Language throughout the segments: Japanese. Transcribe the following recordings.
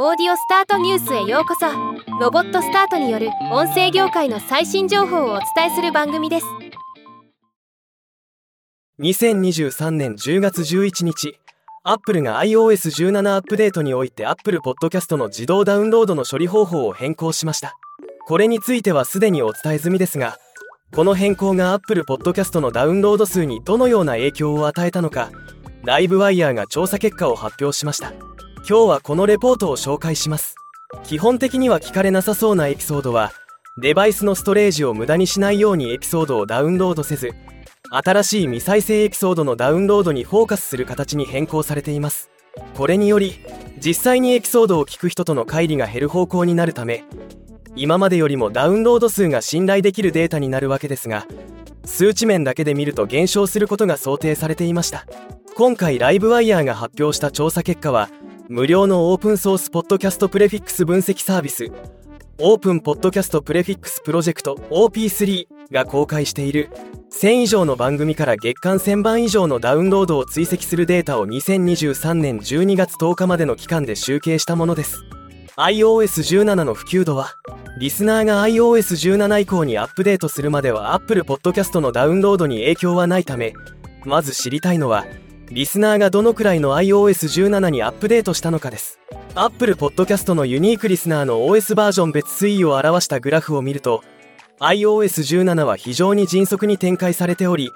オーディオスタートニュースへようこそ。ロボットスタートによる音声業界の最新情報をお伝えする番組です。2023年10月11日。アップルが iOS17 アップデートにおいて Apple Podcast の自動ダウンロードの処理方法を変更しました。これについてはすでにお伝え済みですがこの変更が Apple Podcast のダウンロード数にどのような影響を与えたのかライブワイヤーが調査結果を発表しました。今日はこのレポートを紹介します。基本的には聞かれなさそうなエピソードはデバイスのストレージを無駄にしないようにエピソードをダウンロードせず新しい未再生エピソードのダウンロードにフォーカスする形に変更されています。これにより実際にエピソードを聞く人との乖離が減る方向になるため今までよりもダウンロード数が信頼できるデータになるわけですが数値面だけで見ると減少することが想定されていました。今回ライブワイヤーが発表した調査結果は無料のオープンソースポッドキャストプレフィックス分析サービスオープンポッドキャストプレフィックスプロジェクト OP3 が公開している。1000以上の番組から月間1000番以上のダウンロードを追跡するデータを2023年12月10日までの期間で集計したものです。iOS17 の普及度はリスナーが iOS17 以降にアップデートするまでは Apple Podcast のダウンロードに影響はないためまず知りたいのはリスナーがどのくらいの iOS17 にアップデートしたのかです。Apple Podcast のユニークリスナーの OS バージョン別推移を表したグラフを見ると iOS17 は非常に迅速に展開されており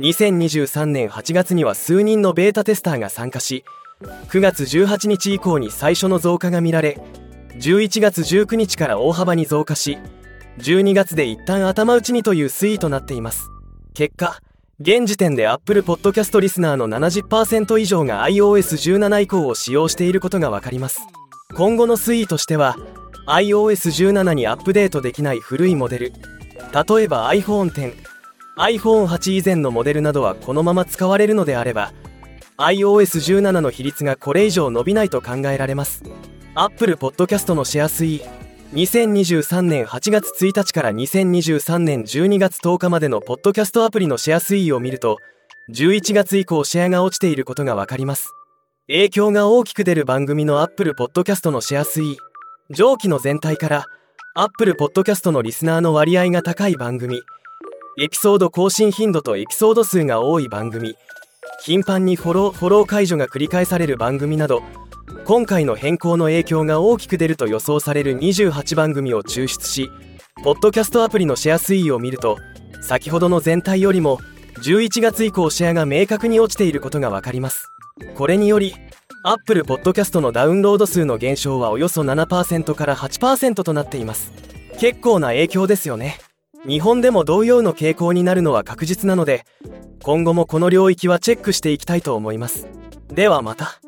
2023年8月には数人のベータテスターが参加し9月18日以降に最初の増加が見られ11月19日から大幅に増加し12月で一旦頭打ちにという推移となっています。結果現時点で Apple Podcast リスナーの70%以上が iOS17 以降を使用していることが分かります。今後の推移としては iOS17 にアップデートできない古いモデル例えば iPhone10 iPhone8 以前のモデルなどはこのまま使われるのであれば iOS17 の比率がこれ以上伸びないと考えられます。Apple Podcast のシェア推移2023年8月1日から2023年12月10日までのポッドキャストアプリのシェア推移を見ると11月以降シェアが落ちていることがわかります。影響が大きく出る番組の Apple Podcast のシェア推移。上記の全体から Apple Podcast のリスナーの割合が高い番組。エピソード更新頻度とエピソード数が多い番組。頻繁にフォローフォロー解除が繰り返される番組など今回の変更の影響が大きく出ると予想される28番組を抽出しポッドキャストアプリのシェア推移を見ると先ほどの全体よりも11月以降シェアが明確に落ちていることが分かります。これにより Apple Podcast のダウンロード数の減少はおよそ7%から8%となっています。結構な影響ですよね。日本でも同様の傾向になるのは確実なので今後もこの領域はチェックしていきたいと思います。ではまた。